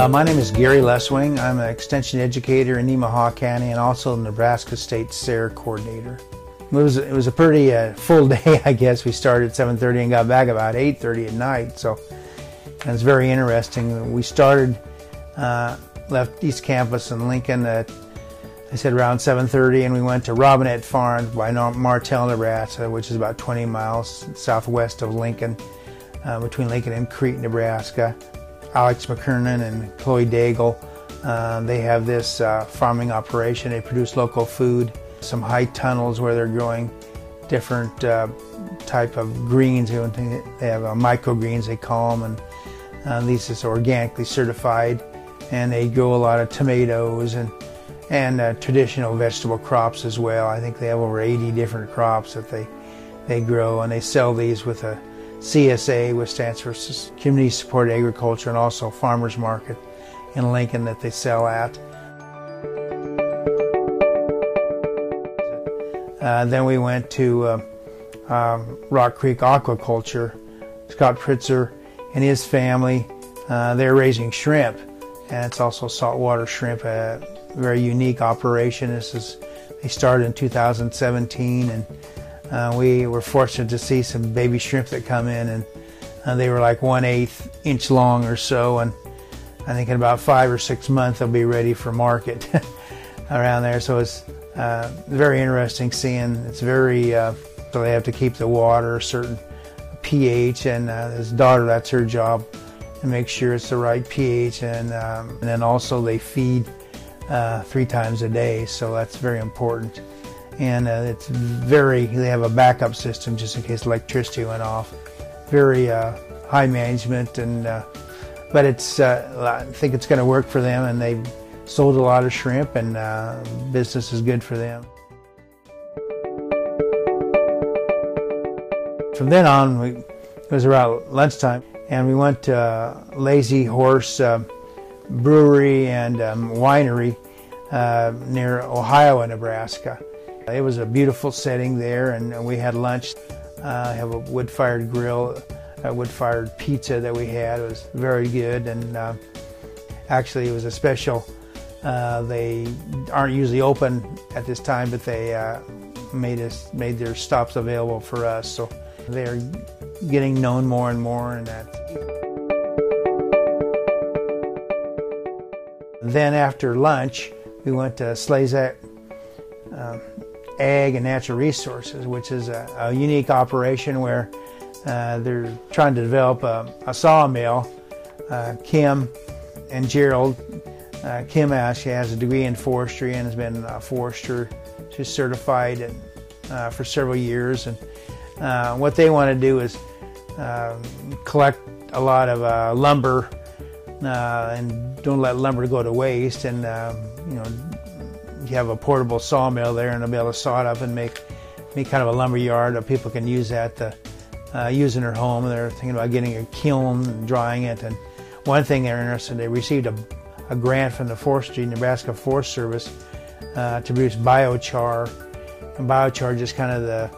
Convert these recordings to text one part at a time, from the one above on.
Uh, my name is Gary Lesoing. I'm an extension educator in Nemaha County and also Nebraska State SARE coordinator. It was, it was a pretty uh, full day, I guess. We started at 7.30 and got back about 8.30 at night, so it was very interesting. We started, uh, left East Campus in Lincoln at, I said around 7.30, and we went to Robinette Farms by Martell, Nebraska, which is about 20 miles southwest of Lincoln, uh, between Lincoln and Crete, Nebraska. Alex McKiernan and Chloe Diegel. Uh, they have this uh, farming operation. They produce local food, some high tunnels where they're growing different uh, type of greens. They have uh, microgreens, they call them, and uh, these is organically certified. And they grow a lot of tomatoes and and uh, traditional vegetable crops as well. I think they have over 80 different crops that they they grow, and they sell these with a CSA, which stands for Community Supported Agriculture, and also Farmers Market in Lincoln that they sell at. Uh, then we went to uh, um, Rock Creek Aquaculture. Scott Pritzer and his family, uh, they're raising shrimp, and it's also saltwater shrimp, a very unique operation. This is they started in 2017, and uh, we were fortunate to see some baby shrimp that come in, and uh, they were like one eighth inch long or so. And I think in about five or six months they'll be ready for market around there. So it's uh, very interesting seeing. It's very uh, so they have to keep the water a certain pH, and uh, his daughter that's her job to make sure it's the right pH, and, um, and then also they feed uh, three times a day, so that's very important and uh, it's very they have a backup system just in case electricity went off. Very uh, high management and uh, but it's uh, I think it's going to work for them and they sold a lot of shrimp and uh, business is good for them. From then on we, it was around lunchtime and we went to uh, Lazy Horse Brewery and um, Winery near Ohio and Nebraska it was a beautiful setting there, and we had lunch. Uh, have a wood-fired grill, a wood-fired pizza that we had. It was very good, and uh, actually it was a special. Uh, they aren't usually open at this time, but they uh, made us made their stops available for us. So they're getting known more and more, and that. Then after lunch, we went to Slezak uh, Ag and Natural Resources, which is a, a unique operation where uh, they're trying to develop a, a sawmill. Uh, Kim and Gerald, uh, Kim actually has a degree in forestry and has been a forester. She's certified and, uh, for several years. And uh, what they want to do is um, collect a lot of uh, lumber and don't let lumber go to waste and um, you know you have a portable sawmill there and they'll be able to saw it up and make make kind of a lumber yard that people can use that to uh, use in their home. They're thinking about getting a kiln and drying it. And one thing they're interested in, they received a, a grant from the Forestry, Nebraska Forest Service uh, to produce biochar. And biochar is kind of the,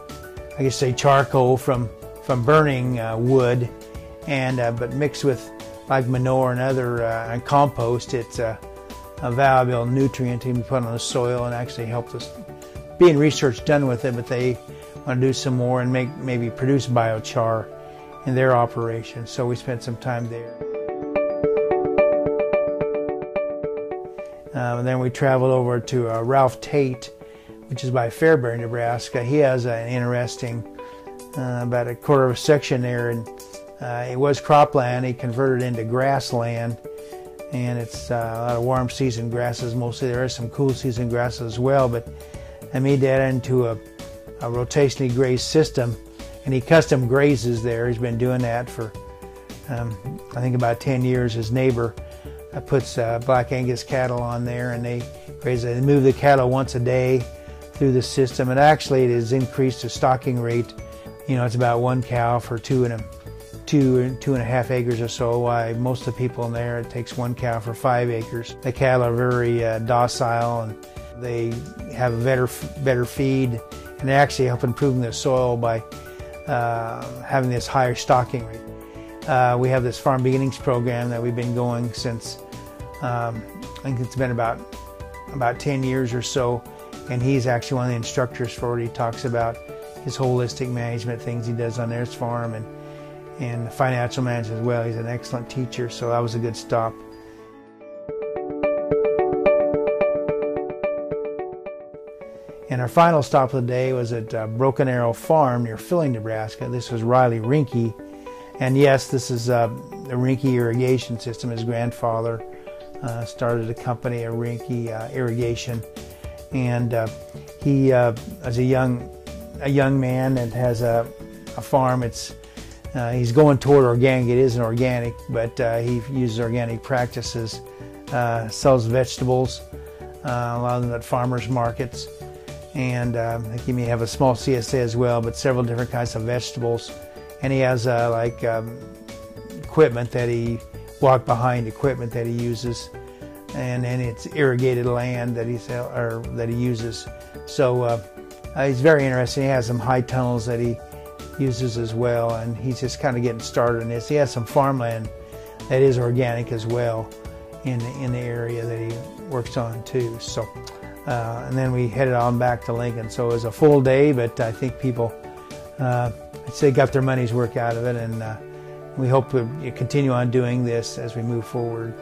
I guess say charcoal from, from burning uh, wood, and uh, but mixed with like manure and other uh, and compost, it's uh, a valuable nutrient to be put on the soil and actually help us. Being research done with it, but they want to do some more and make maybe produce biochar in their operation. So we spent some time there. Um, and then we traveled over to uh, Ralph Tate, which is by Fairbury, Nebraska. He has an interesting, uh, about a quarter of a section there, and uh, it was cropland. He converted into grassland and it's uh, a lot of warm season grasses mostly. There are some cool season grasses as well, but I made that into a, a rotationally grazed system, and he custom grazes there. He's been doing that for um, I think about 10 years. His neighbor uh, puts uh, black Angus cattle on there, and they graze. They move the cattle once a day through the system, and actually it has increased the stocking rate. You know, it's about one cow for two and a two two and a half acres or so. Why most of the people in there it takes one cow for five acres. The cattle are very uh, docile and they have a better better feed, and they actually help improving the soil by uh, having this higher stocking rate. Uh, we have this Farm Beginnings program that we've been going since Um, I think it's been about about 10 years or so, and he's actually one of the instructors for it. He talks about his holistic management things he does on his farm and and financial management as well. He's an excellent teacher, so that was a good stop. And our final stop of the day was at uh, Broken Arrow Farm near Filley, Nebraska. This was Riley Reinke. And yes, this is uh, the Reinke irrigation system. His grandfather uh, started a company, a Reinke uh, Irrigation. And uh, he, uh, as a young, a young man and has a, a farm, it's, he's going toward organic. It isn't organic, but he uses organic practices, sells vegetables, a lot of them at farmers markets and um, I think he may have a small CSA as well, but several different kinds of vegetables. And he has uh, like um, equipment that he walk behind equipment that he uses, and then it's irrigated land that he sell, or that he uses. So uh, uh, he's very interesting. He has some high tunnels that he uses as well, and he's just kind of getting started in this. He has some farmland that is organic as well in in the area that he works on too. So. Uh, and then we headed on back to Lincoln. So it was a full day, but I think people, uh, I'd say, got their money's work out of it, and uh, we hope to continue on doing this as we move forward.